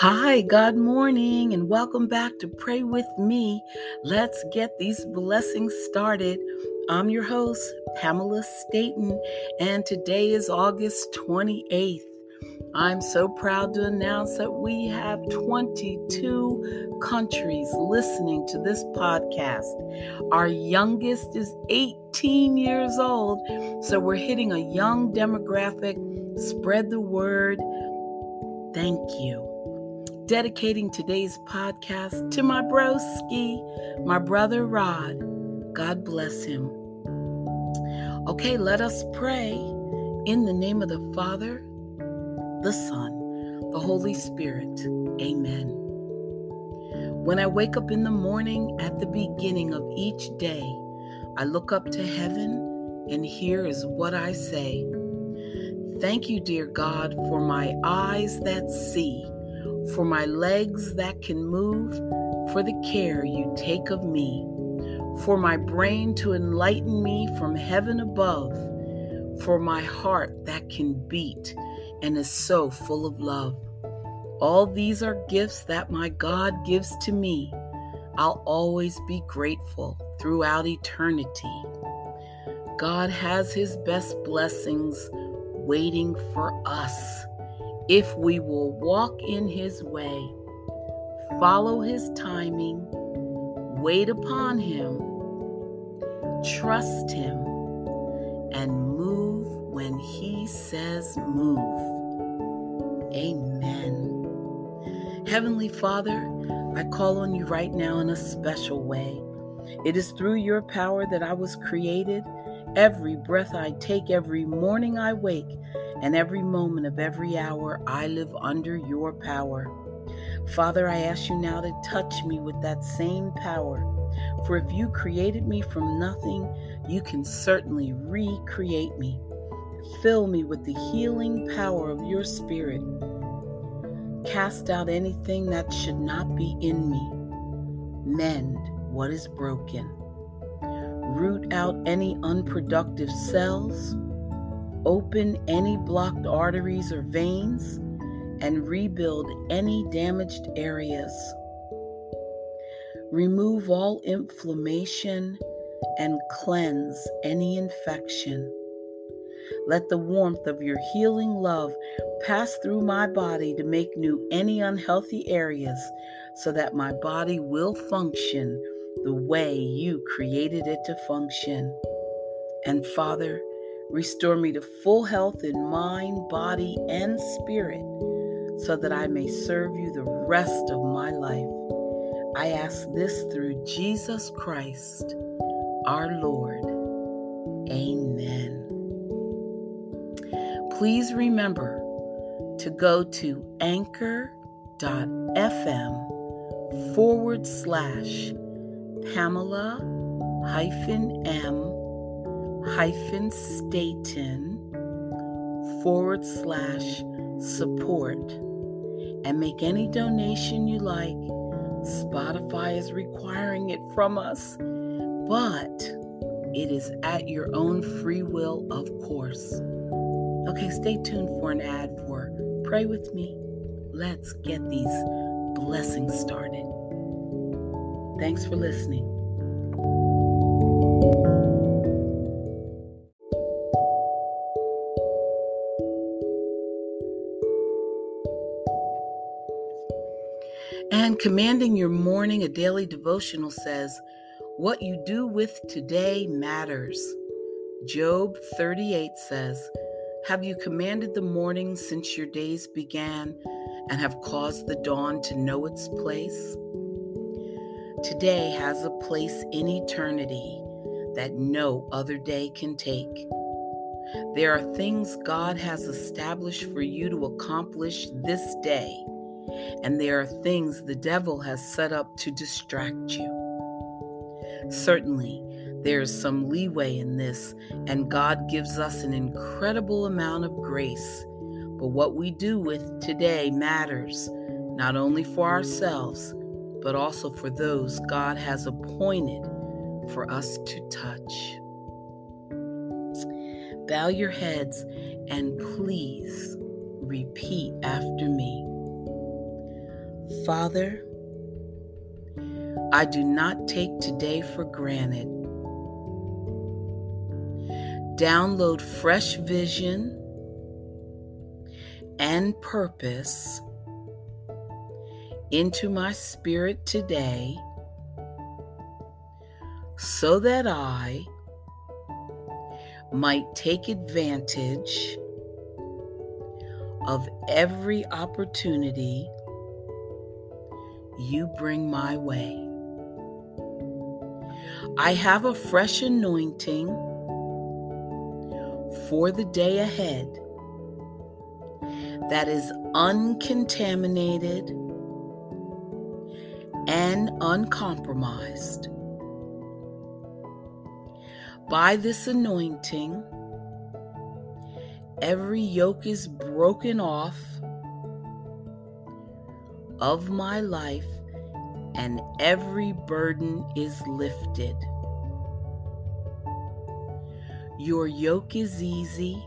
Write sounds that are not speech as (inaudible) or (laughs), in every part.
Hi, God morning, and welcome back to Pray With Me. Let's get these blessings started. I'm your host, Pamela Staten, and today is August 28th. I'm so proud to announce that we have 22 countries listening to this podcast. Our youngest is 18 years old, so we're hitting a young demographic. Spread the word. Thank you dedicating today's podcast to my broski, my brother Rod. God bless him. Okay, let us pray in the name of the Father, the Son, the Holy Spirit. Amen. When I wake up in the morning at the beginning of each day, I look up to heaven, and here is what I say Thank you, dear God, for my eyes that see for my legs that can move, for the care you take of me, for my brain to enlighten me from heaven above, for my heart that can beat and is so full of love. All these are gifts that my God gives to me. I'll always be grateful throughout eternity. God has His best blessings waiting for us if we will walk in His way, follow His timing, wait upon Him, trust Him, and move when He says move. Amen. Heavenly Father, I call on you right now in a special way. It is through your power that I was created. Every breath I take, every morning I wake, and every moment of every hour I live under your power. Father, I ask you now to touch me with that same power. For if you created me from nothing, you can certainly recreate me. Fill me with the healing power of your Spirit. Cast out anything that should not be in me. Mend what is broken. Root out any unproductive cells open any blocked arteries or veins, and rebuild any damaged areas. Remove all inflammation and cleanse any infection. Let the warmth of your healing love pass through my body to make new any unhealthy areas so that my body will function the way you created it to function. And Father, Restore me to full health in mind, body, and spirit so that I may serve you the rest of my life. I ask this through Jesus Christ, our Lord. Amen. Please remember to go to anchor.fm forward slash Pamela hyphen M hyphen Staten forward slash support and make any donation you like. Spotify is requiring it from us, but it is at your own free will, of course. Okay, stay tuned for an ad for Pray With Me. Let's get these blessings started. Thanks for listening. Commanding your morning, a daily devotional says, What you do with today matters. Job 38 says, Have you commanded the morning since your days began and have caused the dawn to know its place? Today has a place in eternity that no other day can take. There are things God has established for you to accomplish this day and there are things the devil has set up to distract you. Certainly, there is some leeway in this, and God gives us an incredible amount of grace. But what we do with today matters, not only for ourselves, but also for those God has appointed for us to touch. Bow your heads and please repeat after me. Father, I do not take today for granted. Download fresh vision and purpose into my spirit today so that I might take advantage of every opportunity you bring my way. I have a fresh anointing for the day ahead that is uncontaminated and uncompromised. By this anointing, every yoke is broken off of my life and every burden is lifted. Your yoke is easy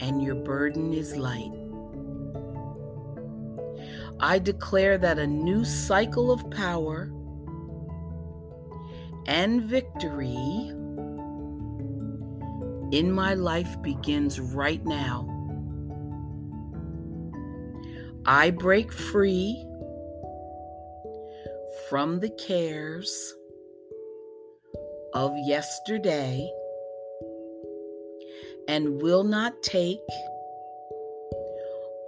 and your burden is light. I declare that a new cycle of power and victory in my life begins right now. I break free from the cares of yesterday and will not take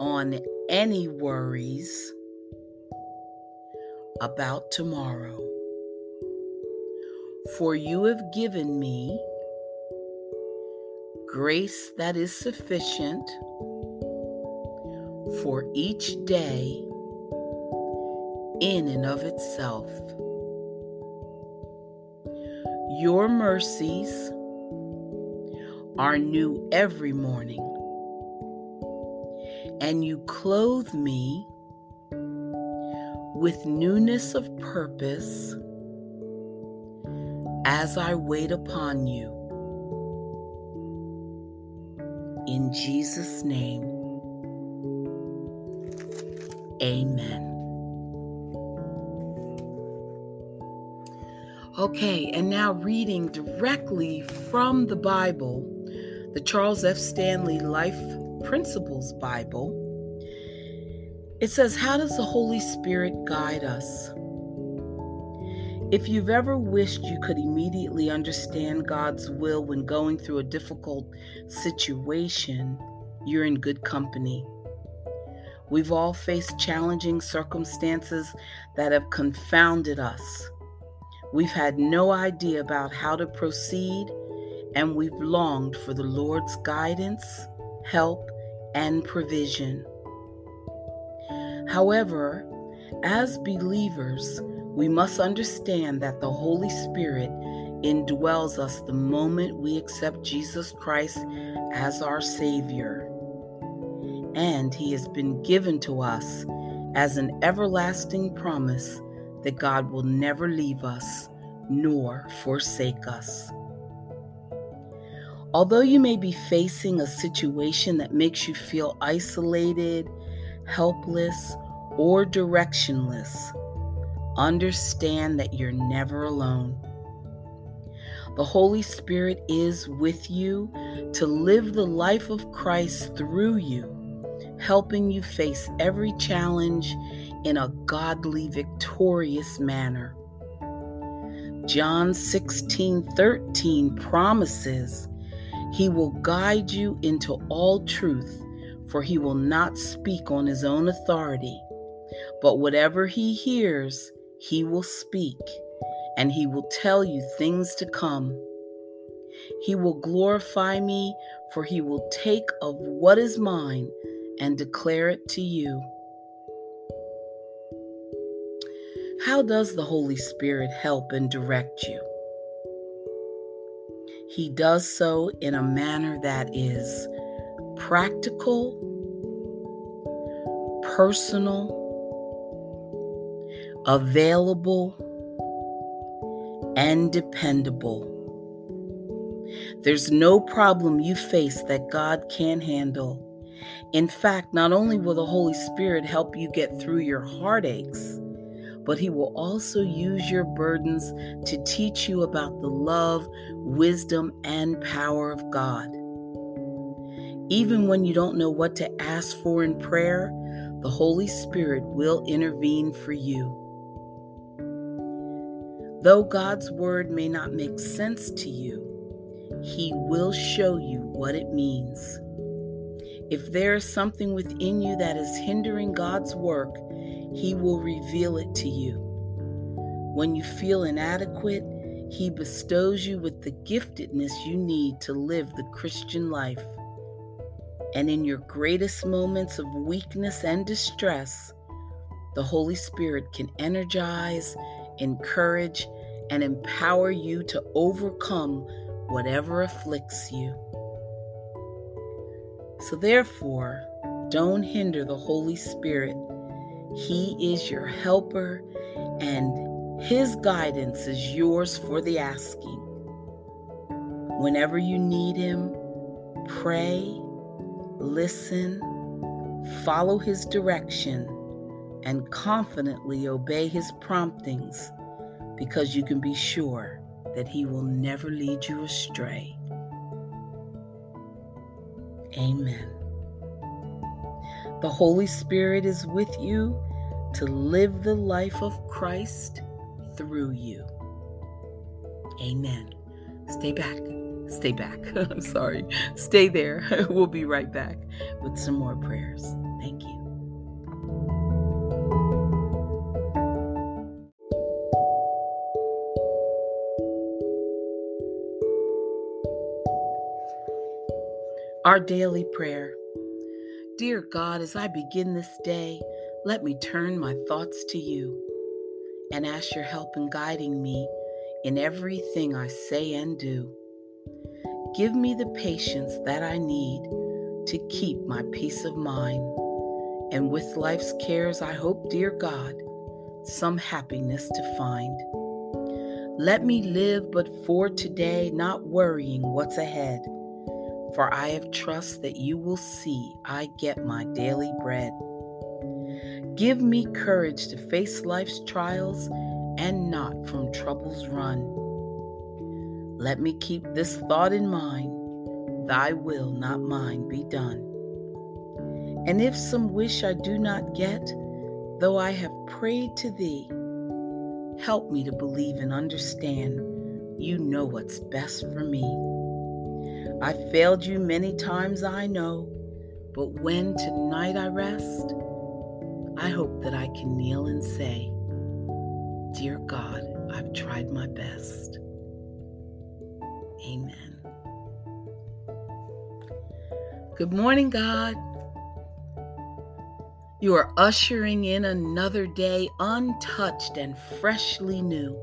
on any worries about tomorrow. For you have given me grace that is sufficient for each day in and of itself. Your mercies are new every morning, and you clothe me with newness of purpose as I wait upon you. In Jesus' name, amen. Okay, and now reading directly from the Bible, the Charles F. Stanley Life Principles Bible. It says, How does the Holy Spirit guide us? If you've ever wished you could immediately understand God's will when going through a difficult situation, you're in good company. We've all faced challenging circumstances that have confounded us. We've had no idea about how to proceed, and we've longed for the Lord's guidance, help, and provision. However, as believers, we must understand that the Holy Spirit indwells us the moment we accept Jesus Christ as our Savior. And He has been given to us as an everlasting promise that God will never leave us nor forsake us. Although you may be facing a situation that makes you feel isolated, helpless, or directionless, understand that you're never alone. The Holy Spirit is with you to live the life of Christ through you, helping you face every challenge in a godly, victorious manner. John 16 13 promises he will guide you into all truth, for he will not speak on his own authority, but whatever he hears, he will speak, and he will tell you things to come. He will glorify me, for he will take of what is mine and declare it to you. How does the Holy Spirit help and direct you? He does so in a manner that is practical, personal, available, and dependable. There's no problem you face that God can't handle, In fact, not only will the Holy Spirit help you get through your heartaches, but He will also use your burdens to teach you about the love, wisdom, and power of God. Even when you don't know what to ask for in prayer, the Holy Spirit will intervene for you. Though God's word may not make sense to you, He will show you what it means. If there is something within you that is hindering God's work, He will reveal it to you. When you feel inadequate, He bestows you with the giftedness you need to live the Christian life. And in your greatest moments of weakness and distress, the Holy Spirit can energize, encourage, and empower you to overcome whatever afflicts you. So, therefore, don't hinder the Holy Spirit. He is your helper, and His guidance is yours for the asking. Whenever you need Him, pray, listen, follow His direction, and confidently obey His promptings because you can be sure that He will never lead you astray. Amen. The Holy Spirit is with you to live the life of Christ through you. Amen. Stay back. Stay back. (laughs) I'm sorry. Stay there. (laughs) we'll be right back with some more prayers. Our daily prayer. Dear God, as I begin this day, let me turn my thoughts to you and ask your help in guiding me in everything I say and do. Give me the patience that I need to keep my peace of mind. And with life's cares, I hope, dear God, some happiness to find. Let me live but for today, not worrying what's ahead for I have trust that you will see I get my daily bread. Give me courage to face life's trials and not from troubles run. Let me keep this thought in mind Thy will, not mine, be done. And if some wish I do not get, though I have prayed to Thee, help me to believe and understand you know what's best for me. I failed you many times, I know, but when tonight I rest, I hope that I can kneel and say, Dear God, I've tried my best. Amen. Good morning, God. You are ushering in another day untouched and freshly new.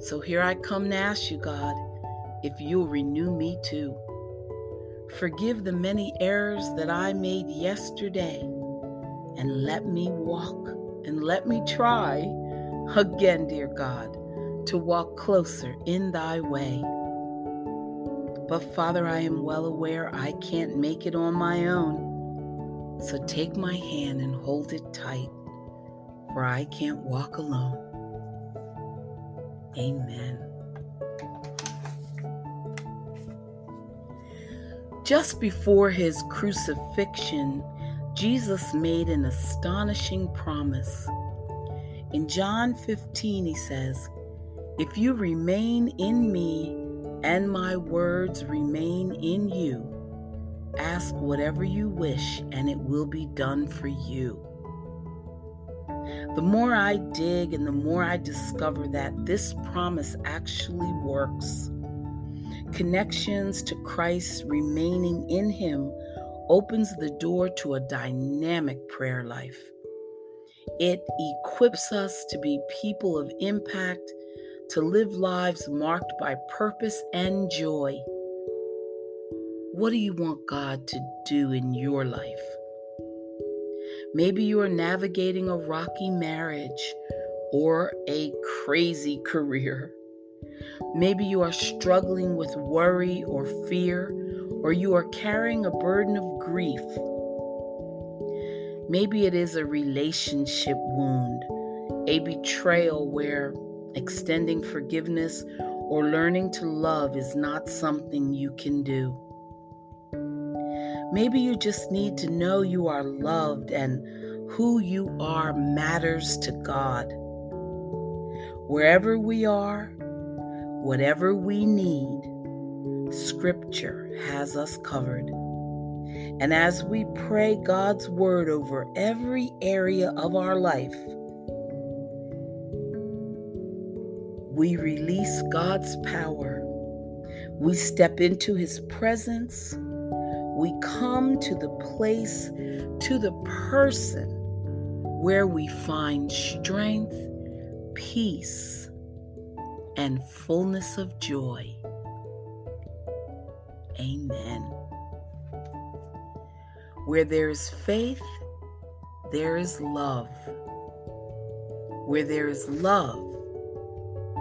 So here I come to ask you, God if you'll renew me too. Forgive the many errors that I made yesterday, and let me walk and let me try again, dear God, to walk closer in thy way. But Father, I am well aware I can't make it on my own. So take my hand and hold it tight, for I can't walk alone. Amen. Just before his crucifixion, Jesus made an astonishing promise. In John 15, he says, If you remain in me and my words remain in you, ask whatever you wish and it will be done for you. The more I dig and the more I discover that this promise actually works. Connections to Christ remaining in Him opens the door to a dynamic prayer life. It equips us to be people of impact, to live lives marked by purpose and joy. What do you want God to do in your life? Maybe you are navigating a rocky marriage or a crazy (laughs) career. Maybe you are struggling with worry or fear, or you are carrying a burden of grief. Maybe it is a relationship wound, a betrayal where extending forgiveness or learning to love is not something you can do. Maybe you just need to know you are loved and who you are matters to God. Wherever we are, whatever we need, Scripture has us covered. And as we pray God's word over every area of our life, we release God's power. We step into his presence. We come to the place, to the person where we find strength, peace, and fullness of joy. Amen. Where there is faith, there is love. Where there is love,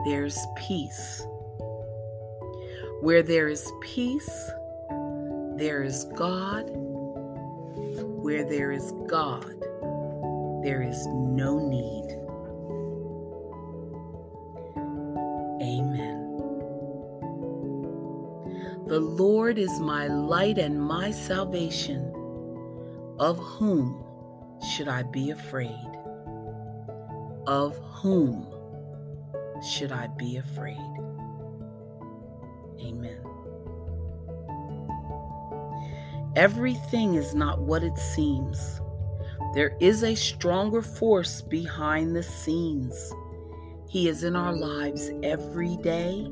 there's peace. Where there is peace, there is God. Where there is God, there is no need. The Lord is my light and my salvation. Of whom should I be afraid? Of whom should I be afraid? Amen. Everything is not what it seems. There is a stronger force behind the scenes. He is in our lives every day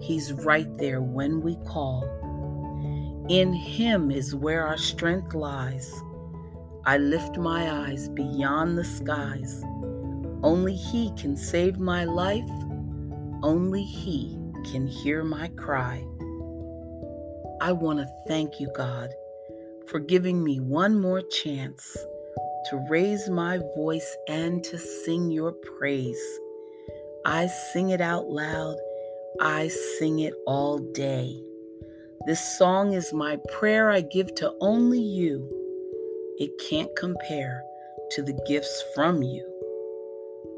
He's right there when we call. In Him is where our strength lies. I lift my eyes beyond the skies. Only He can save my life. Only He can hear my cry. I want to thank you, God, for giving me one more chance to raise my voice and to sing your praise. I sing it out loud I sing it all day. This song is my prayer I give to only you. It can't compare to the gifts from you.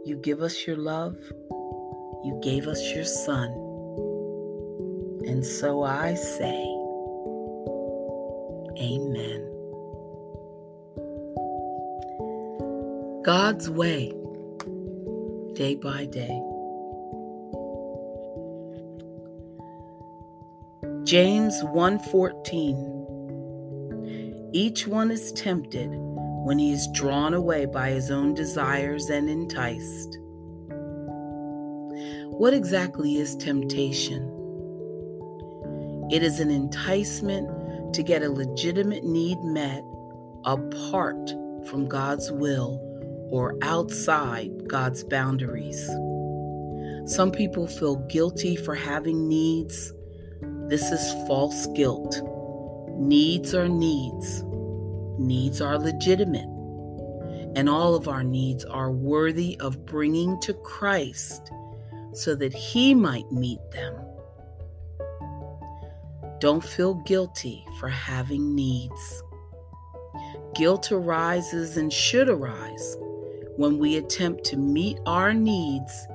You give us your love, you gave us your son. And so I say, Amen. God's way, day by day. James 1:14 Each one is tempted when he is drawn away by his own desires and enticed. What exactly is temptation? It is an enticement to get a legitimate need met apart from God's will or outside God's boundaries. Some people feel guilty for having needs this is false guilt. Needs are needs. Needs are legitimate. And all of our needs are worthy of bringing to Christ so that He might meet them. Don't feel guilty for having needs. Guilt arises and should arise when we attempt to meet our needs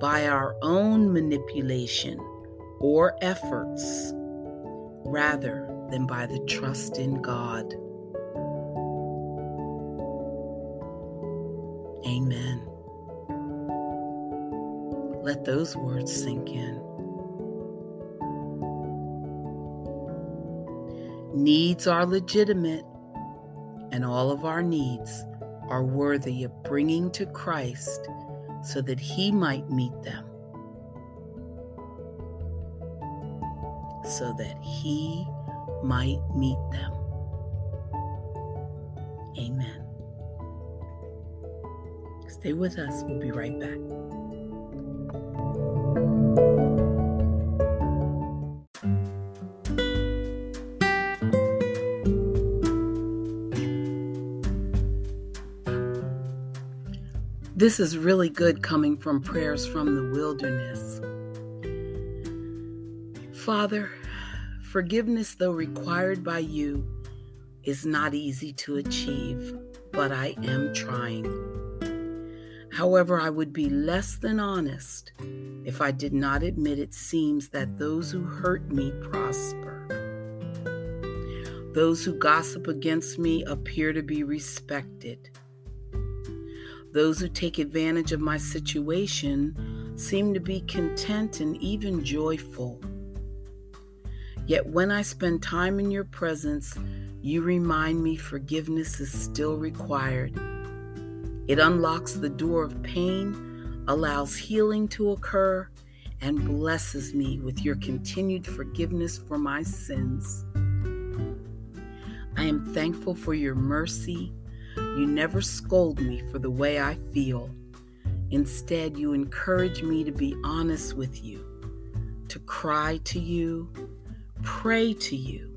by our own manipulation or efforts rather than by the trust in God. Amen. Let those words sink in. Needs are legitimate, and all of our needs are worthy of bringing to Christ so that He might meet them. So that He might meet them. Amen. Stay with us. We'll be right back. This is really good coming from prayers from the wilderness. Father, Forgiveness, though required by you, is not easy to achieve, but I am trying. However, I would be less than honest if I did not admit it seems that those who hurt me prosper. Those who gossip against me appear to be respected. Those who take advantage of my situation seem to be content and even joyful. Yet when I spend time in your presence, you remind me forgiveness is still required. It unlocks the door of pain, allows healing to occur, and blesses me with your continued forgiveness for my sins. I am thankful for your mercy. You never scold me for the way I feel. Instead, you encourage me to be honest with you, to cry to you, pray to you,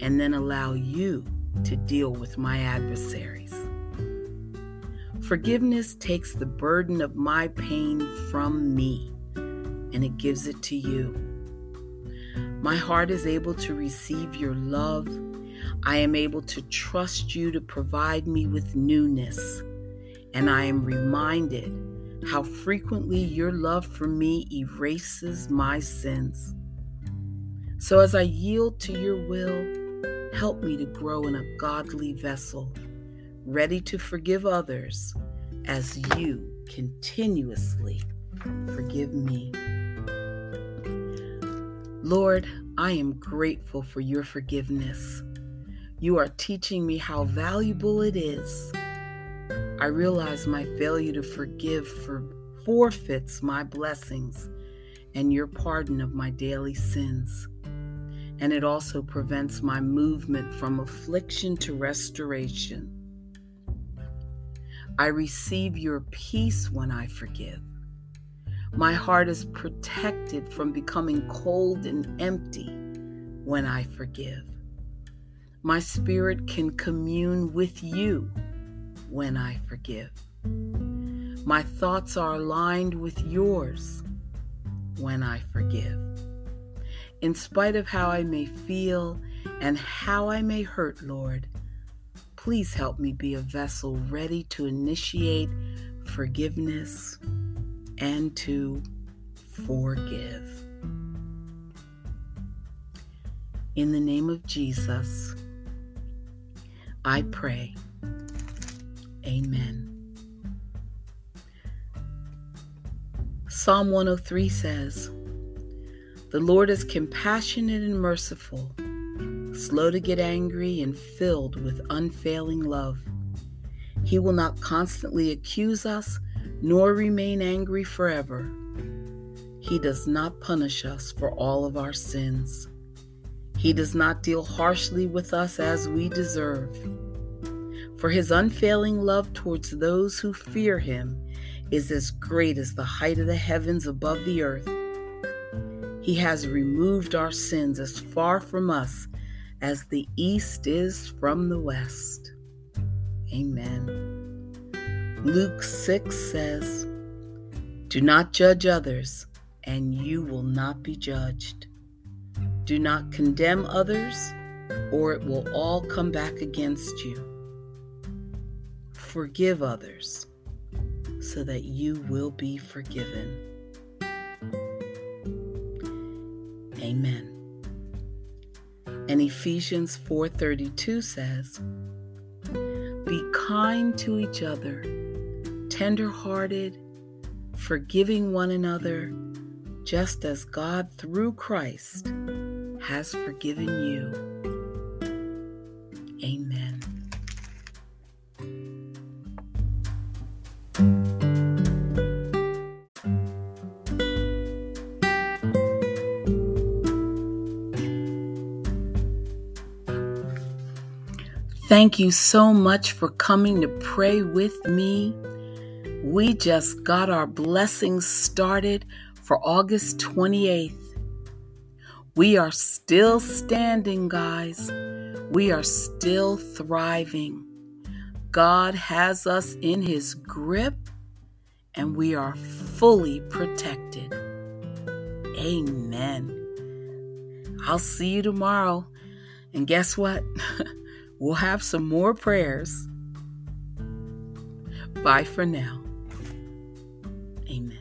and then allow you to deal with my adversaries. Forgiveness takes the burden of my pain from me and it gives it to you. My heart is able to receive your love. I am able to trust you to provide me with newness. And I am reminded how frequently your love for me erases my sins. So as I yield to your will, help me to grow in a godly vessel, ready to forgive others as you continuously forgive me. Lord, I am grateful for your forgiveness. You are teaching me how valuable it is. I realize my failure to forgive for forfeits my blessings and your pardon of my daily sins and it also prevents my movement from affliction to restoration. I receive your peace when I forgive. My heart is protected from becoming cold and empty when I forgive. My spirit can commune with you when I forgive. My thoughts are aligned with yours when I forgive in spite of how I may feel and how I may hurt, Lord, please help me be a vessel ready to initiate forgiveness and to forgive. In the name of Jesus, I pray. Amen. Psalm 103 says, the Lord is compassionate and merciful, slow to get angry, and filled with unfailing love. He will not constantly accuse us, nor remain angry forever. He does not punish us for all of our sins. He does not deal harshly with us as we deserve. For his unfailing love towards those who fear him is as great as the height of the heavens above the earth. He has removed our sins as far from us as the east is from the west. Amen. Luke 6 says, Do not judge others, and you will not be judged. Do not condemn others, or it will all come back against you. Forgive others, so that you will be forgiven. Amen. And Ephesians 4:32 says, "Be kind to each other, tender-hearted, forgiving one another, just as God through Christ has forgiven you." Thank you so much for coming to pray with me. We just got our blessings started for August 28th. We are still standing, guys. We are still thriving. God has us in His grip and we are fully protected. Amen. I'll see you tomorrow. And guess what? (laughs) we'll have some more prayers. Bye for now. Amen.